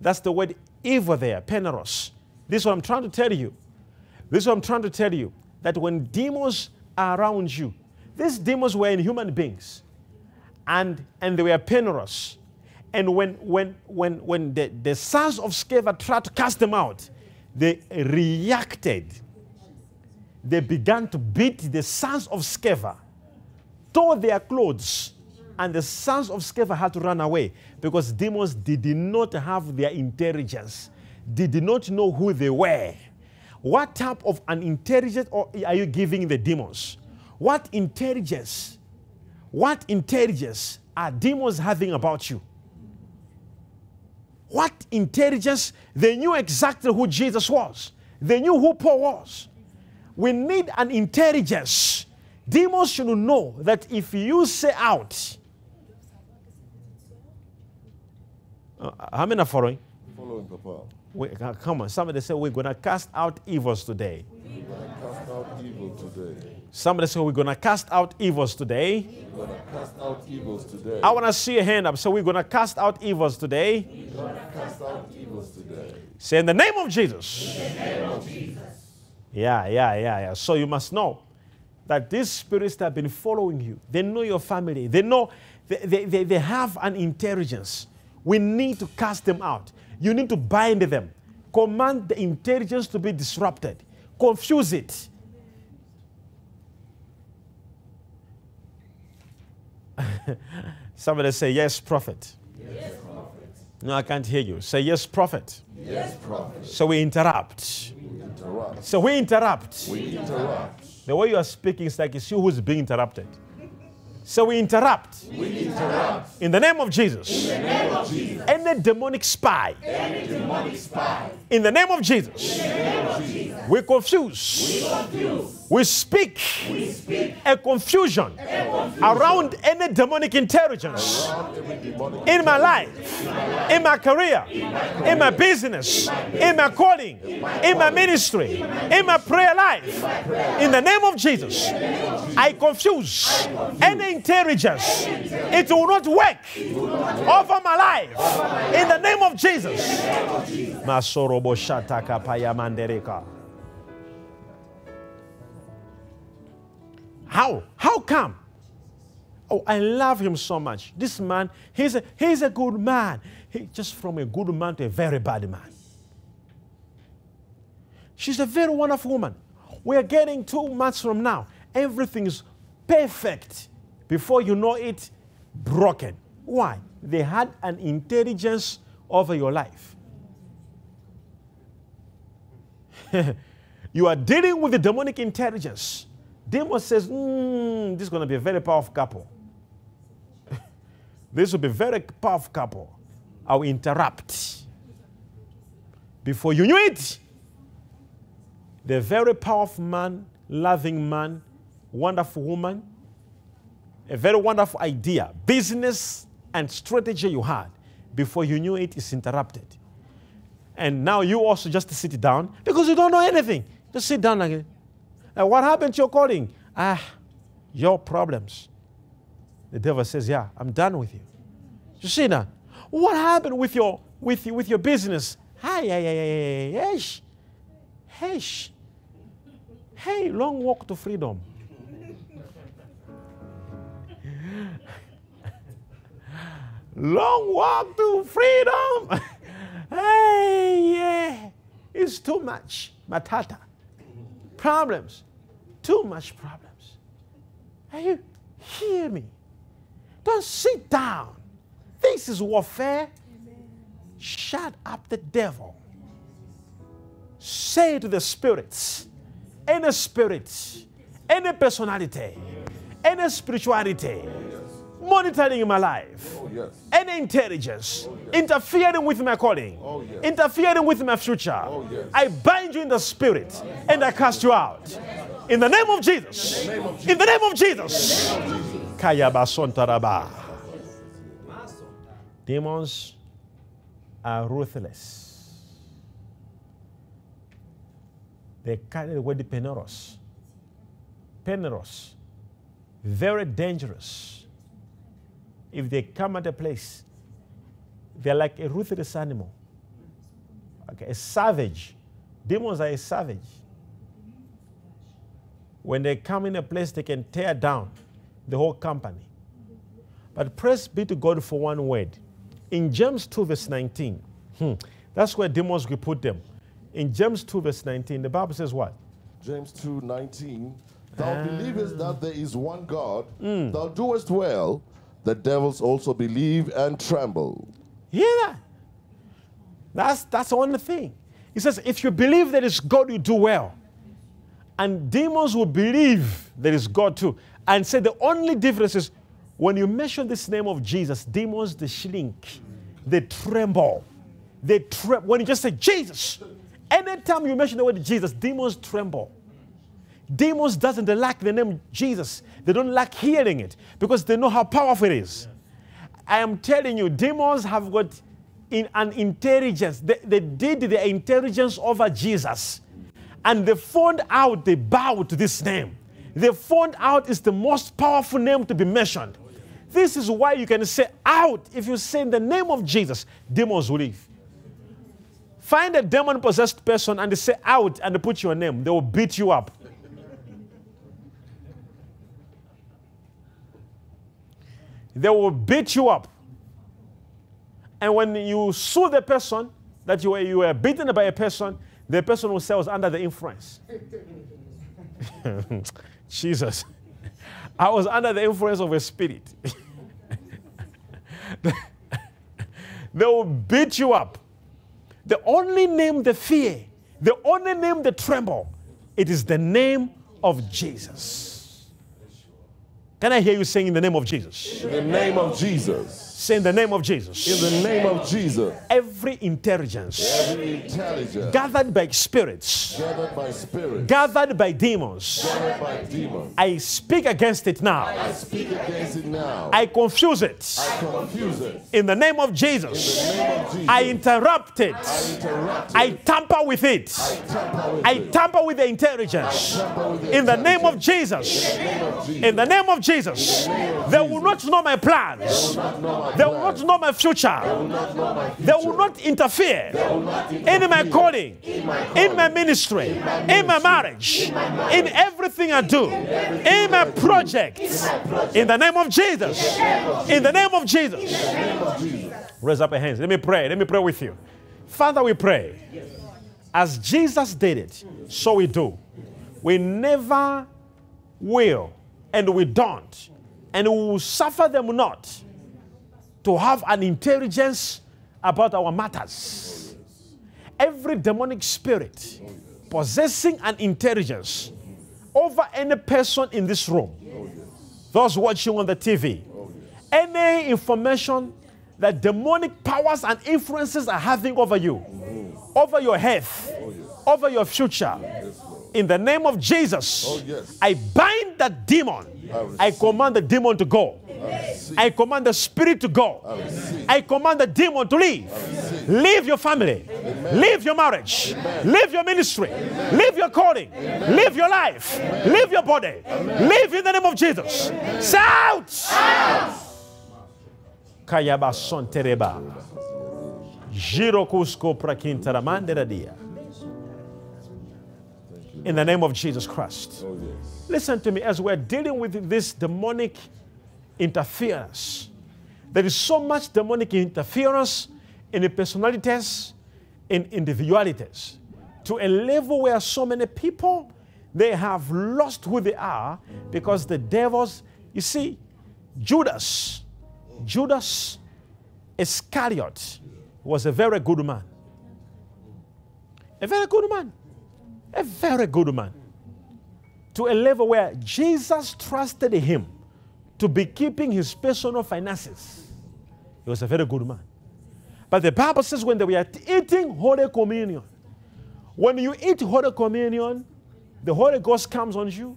That's the word evil there, peneros. This is what I'm trying to tell you. This is what I'm trying to tell you. That when demons are around you, these demons were in human beings. And, and they were penurious. And when, when, when, when the, the sons of Sceva tried to cast them out, they reacted. They began to beat the sons of Sceva, tore their clothes, and the sons of Sceva had to run away because demons did not have their intelligence, they did not know who they were. What type of an intelligence are you giving the demons? What intelligence, what intelligence are demons having about you? What intelligence? They knew exactly who Jesus was, they knew who Paul was. We need an intelligence. Demons should know that if you say out, uh, how many are following? Following Papa. We, uh, come on, somebody say we're going to cast out evils today. We're going to cast out evil today. Somebody say we're going to cast out evils today. We're going to cast out evils today. I want to see a hand up. So we're going to cast out evils today. We're going to cast out evils today. Say in the name of Jesus. Yeah, yeah, yeah, yeah. So you must know that these spirits that have been following you, they know your family. They know, they, they, they, they have an intelligence. We need to cast them out. You need to bind them. Command the intelligence to be disrupted. Confuse it. Somebody say, Yes, prophet. Yes, prophet. No, I can't hear you. Say, Yes, prophet. Yes, prophet. So we interrupt. We interrupt. So we interrupt. We interrupt. The way you are speaking is like it's you who's being interrupted. So we interrupt. We interrupt. In the name of Jesus. In the name of Jesus. Any demonic spy. Any demonic spy. In the name of Jesus. In the name of Jesus. We confuse. We confuse. We speak. We speak. A confusion, A confusion. around any demonic intelligence Around every demonic in my life, in my career, in my business, in my calling, in my ministry, in my prayer life. In the name of Jesus, I confuse any intelligence. It will not work over my life. In the name of Jesus. How? How come? Oh, I love him so much. This man, he's a, he's a good man. He, just from a good man to a very bad man. She's a very wonderful woman. We are getting two months from now. Everything is perfect. Before you know it, broken. Why? They had an intelligence over your life. you are dealing with the demonic intelligence. Demon says, mm, this is going to be a very powerful couple. this will be a very powerful couple. I'll interrupt. Before you knew it, the very powerful man, loving man, wonderful woman, a very wonderful idea, business and strategy you had, before you knew it, is interrupted. And now you also just sit down because you don't know anything. Just sit down again. And what happened to your calling? Ah, your problems. The devil says, Yeah, I'm done with you. You see now? What happened with your with you, with your business? Hi, hey, hey, hey, hey, hey, hey, hey, long walk to freedom. long walk to freedom. hey, yeah, it's too much. Matata. Problems. Too much problems. Are you hear me? Don't sit down. This is warfare. Shut up the devil. Say to the spirits, any spirit, any personality, any spirituality, monitoring my life, Oh, yes. any intelligence, oh, interfering with my calling, Oh, yes. interfering with my future, Oh. I bind you in the spirit and I cast you out. In the name of Jesus. In the name of Jesus. Kaya basontaraba. Demons are ruthless. They carry the word peneros. Peneros. Very dangerous. If they come at a place, they're like a ruthless animal. Okay, a savage. Demons are a savage. When they come in a place, they can tear down the whole company. But praise be to God for one word. In James 2, verse 19, hmm, that's where demons will put them. In James 2, verse 19, the Bible says what? James 2 19. Thou believest that there is one God, Mm. thou doest well. The devils also believe and tremble. Hear that? That's, that's the only thing. He says, if you believe there is God, you do well. And demons will believe there is God too. And say the only difference is when you mention this name of Jesus, demons they shrink, they tremble. they tremble. When you just say Jesus, anytime you mention the word Jesus, demons tremble. Demons doesn't like the name Jesus. They don't like hearing it because they know how powerful it is. I am telling you, demons have got in an intelligence. They, they did their intelligence over Jesus. And they found out they bow to this name. They found out it's the most powerful name to be mentioned. This is why you can say out. If you say in the name of Jesus, demons will leave. Find a demon possessed person and they say out and they put your name. They will beat you up. They will beat you up. And when you sue the person that you were, you were beaten by a person, the person say was under the influence. Jesus. I was under the influence of a spirit. they will beat you up. The only name they fear, the only name they tremble, it is the name of Jesus. Can I hear you saying in the name of Jesus? In the name of Jesus. Say in the name of Jesus. In the name of Jesus. Every intelligence Every intelligence gathered by spirits, gathered by spirit, gathered by demons, gathered by demons. I speak against it now. I speak against it now. I confuse it. I confuse it. In the name of Jesus, In the name of Jesus. I interrupt it. interrupt I tamper with it. tamper with I tamper with the intelligence. Tamper with the In the name of. Jesus. In the name of Jesus. In the name of Jesus. They will not know my plans. Not know my They will not know my future. not know my They will not interfere in my calling, in my ministry, in my marriage, in everything I do, in my projects. In the name of Jesus. In the name of Jesus. Raise up your hands. Let me pray. Let me pray with you. Father, we pray. As Jesus did it, so we do. We never will, and we don't, and we will suffer them not to have an intelligence about our matters. Every demonic spirit possessing an intelligence over any person in this room, those watching on the TV, any information that demonic powers and influences are having over you, over your health, over your future. In the name of Jesus, Oh, yes. I bind that demon. I command the demon to go. I command the spirit to go. I command the demon to leave. Leave your family. Leave your marriage. Leave your ministry. Leave your calling. Leave your life. Leave your body. Leave in the name of Jesus. Shout! Kayaba son tereba. Jiro kusko prakintara mandera dia. In the name of Jesus Christ. Oh. Listen to me, as we're dealing with this demonic interference, there is so much demonic interference in the personalities, in individualities, to a level where so many people they have lost who they are because the devils, you see, Judas, Judas Iscariot was a very good man. A very good man. A very good man to a level where Jesus trusted him to be keeping his personal finances. He was a very good man. But the Bible says when they were eating Holy Communion, when you eat Holy Communion, the Holy Ghost comes on you,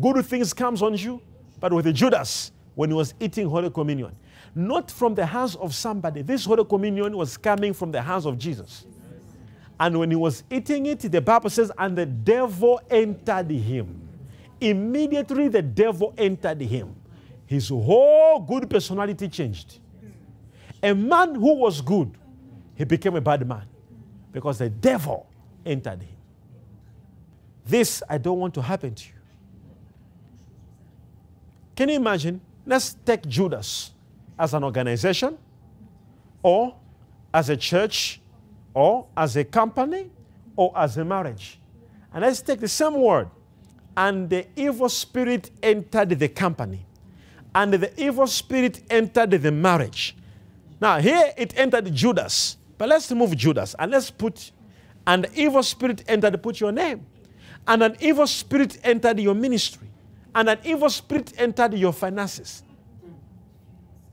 good things comes on you. But with Judas, when he was eating Holy Communion, not from the hands of somebody, this Holy Communion was coming from the hands of Jesus. And when he was eating it, the Bible says, and the devil entered him. Immediately the devil entered him. His whole good personality changed. A man who was good, he became a bad man because the devil entered him. This I don't want to happen to you. Can you imagine? Let's take Judas as an organization or as a church or as a company or as a marriage. And let's take the same word. And the evil spirit entered the company. And the evil spirit entered the marriage. Now, here it entered Judas. But let's remove Judas and let's put, and the evil spirit entered, put your name. And an evil spirit entered your ministry. And an evil spirit entered your finances.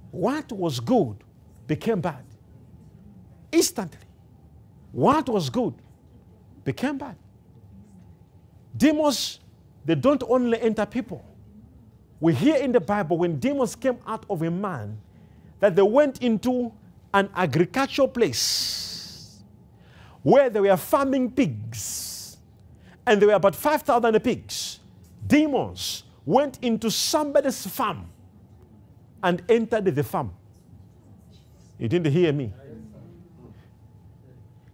What was good became bad instantly. what was good became bad. Demons, they don't only enter people. We hear in the Bible when demons came out of a man that they went into an agricultural place where they were farming pigs. And there were about 5,000 pigs. Demons went into somebody's farm and entered the farm. You didn't hear me.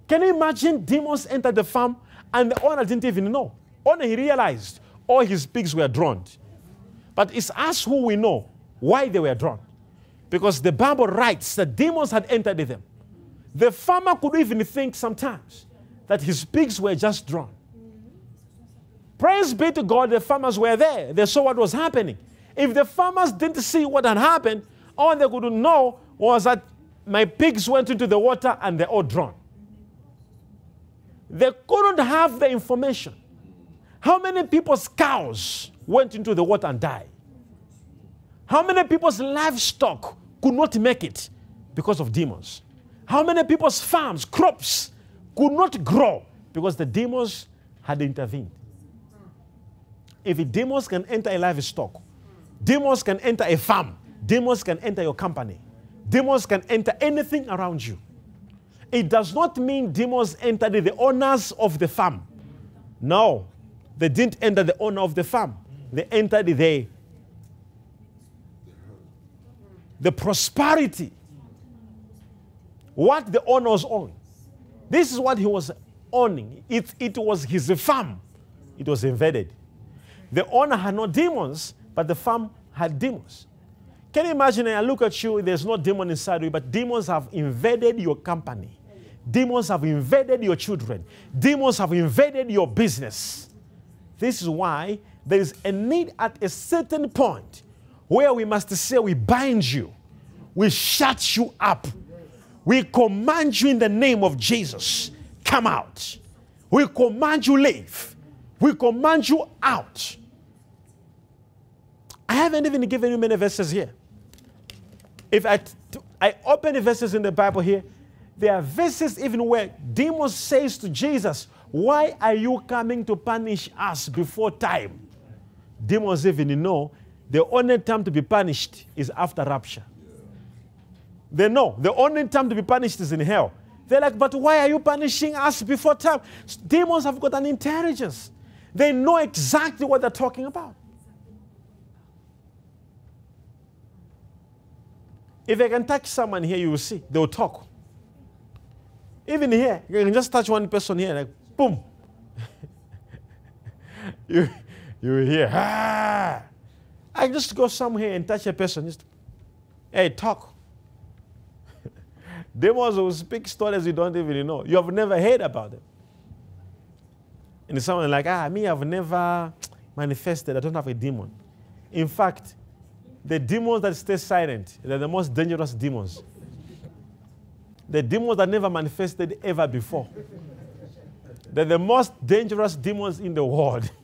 Can you imagine demons entered the farm and the owner didn't even know? Only he realized all his pigs were drowned. But it's us who we know why they were drowned. Because the Bible writes that demons had entered them. The farmer could even think sometimes that his pigs were just drowned. Praise be to God, the farmers were there. They saw what was happening. If the farmers didn't see what had happened, all they could know was that my pigs went into the water and they're all drowned. They couldn't have the information. How many people's cows went into the water and died? How many people's livestock could not make it because of demons? How many people's farms, crops could not grow because the demons had intervened? If demons can enter a livestock, demons can enter a farm, demons can enter your company, demons can enter anything around you. It does not mean demons entered the owners of the farm. No, they didn't enter the owner of the farm. They entered the, the prosperity. What the owner was owning. This is what he was owning. It, it was his farm. It was invaded. The owner had no demons, but the farm had demons. Can you imagine? I look at you, there's no demon inside you, but demons have invaded your company. Demons have invaded your children. Demons have invaded your business. This is why there is a need at a certain point where we must say, We bind you, we shut you up, we command you in the name of Jesus, come out. We command you, leave. We command you out. I haven't even given you many verses here. If I, I open the verses in the Bible here, there are verses even where demons says to Jesus, why are you coming to punish us before time? Demons even know the only time to be punished is after rapture. They know the only time to be punished is in hell. They're like, but why are you punishing us before time? Demons have got an intelligence. They know exactly what they're talking about. If I can touch someone here, you will see. They will talk. Even here, you can just touch one person here, like boom. you, you hear, ah. I just go somewhere and touch a person. Just, hey, talk. Demons will speak stories you don't even know. You have never heard about them. And someone like, ah, me, I've never manifested. I don't have a demon. In fact, the demons that stay silent, they're the most dangerous demons. The demons that never manifested ever before. They're the most dangerous demons in the world.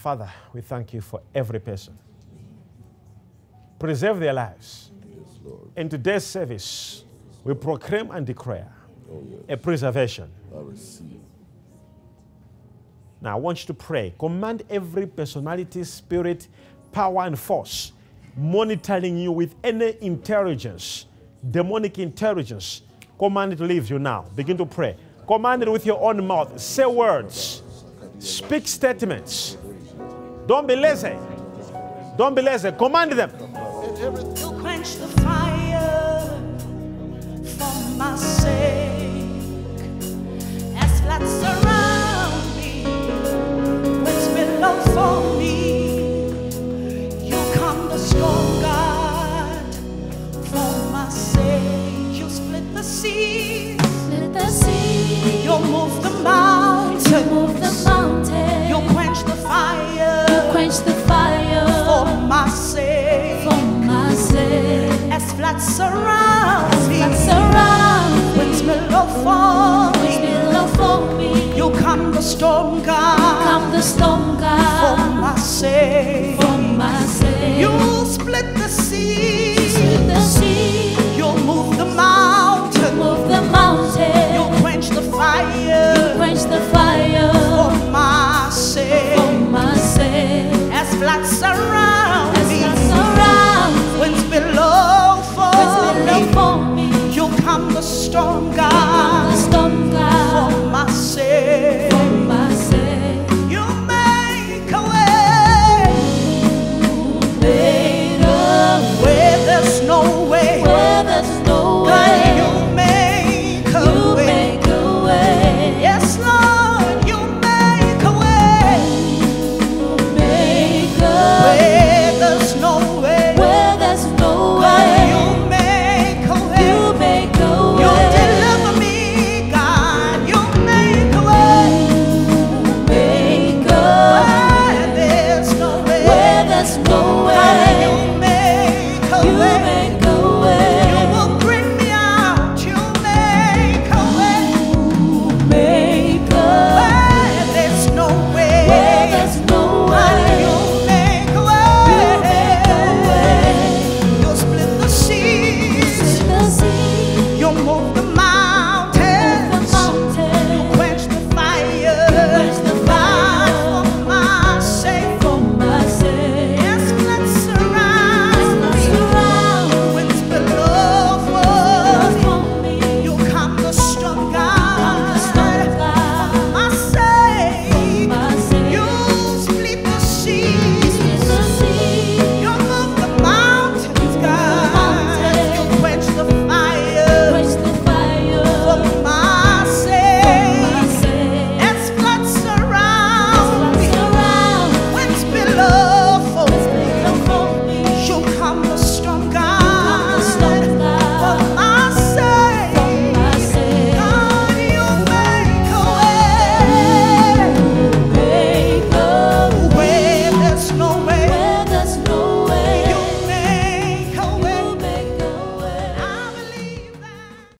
Father, we thank you for every person. Preserve their lives. Yes, in today's service, we proclaim and declare oh, yes. a preservation. Now, I want you to pray. Command every personality, spirit, power, and force monitoring you with any intelligence, demonic intelligence. Command it to leave you now. Begin to pray. Command it with your own mouth. Say words. Speak statements. Don't be lazy. Don't be lazy. Command them. You quench the fire for my sake. As me, for quench the fire for my sake. For my sake. As floods surround As me, below for me. Below for me. You come the storm God. You come the storm God. For my sake. For my sake. You split the sea. Split the sea. You move the mountain. You quench the fire. Quench the fire. For my sake floods around me. Winds below for me. You calm the storm, God. For my sake.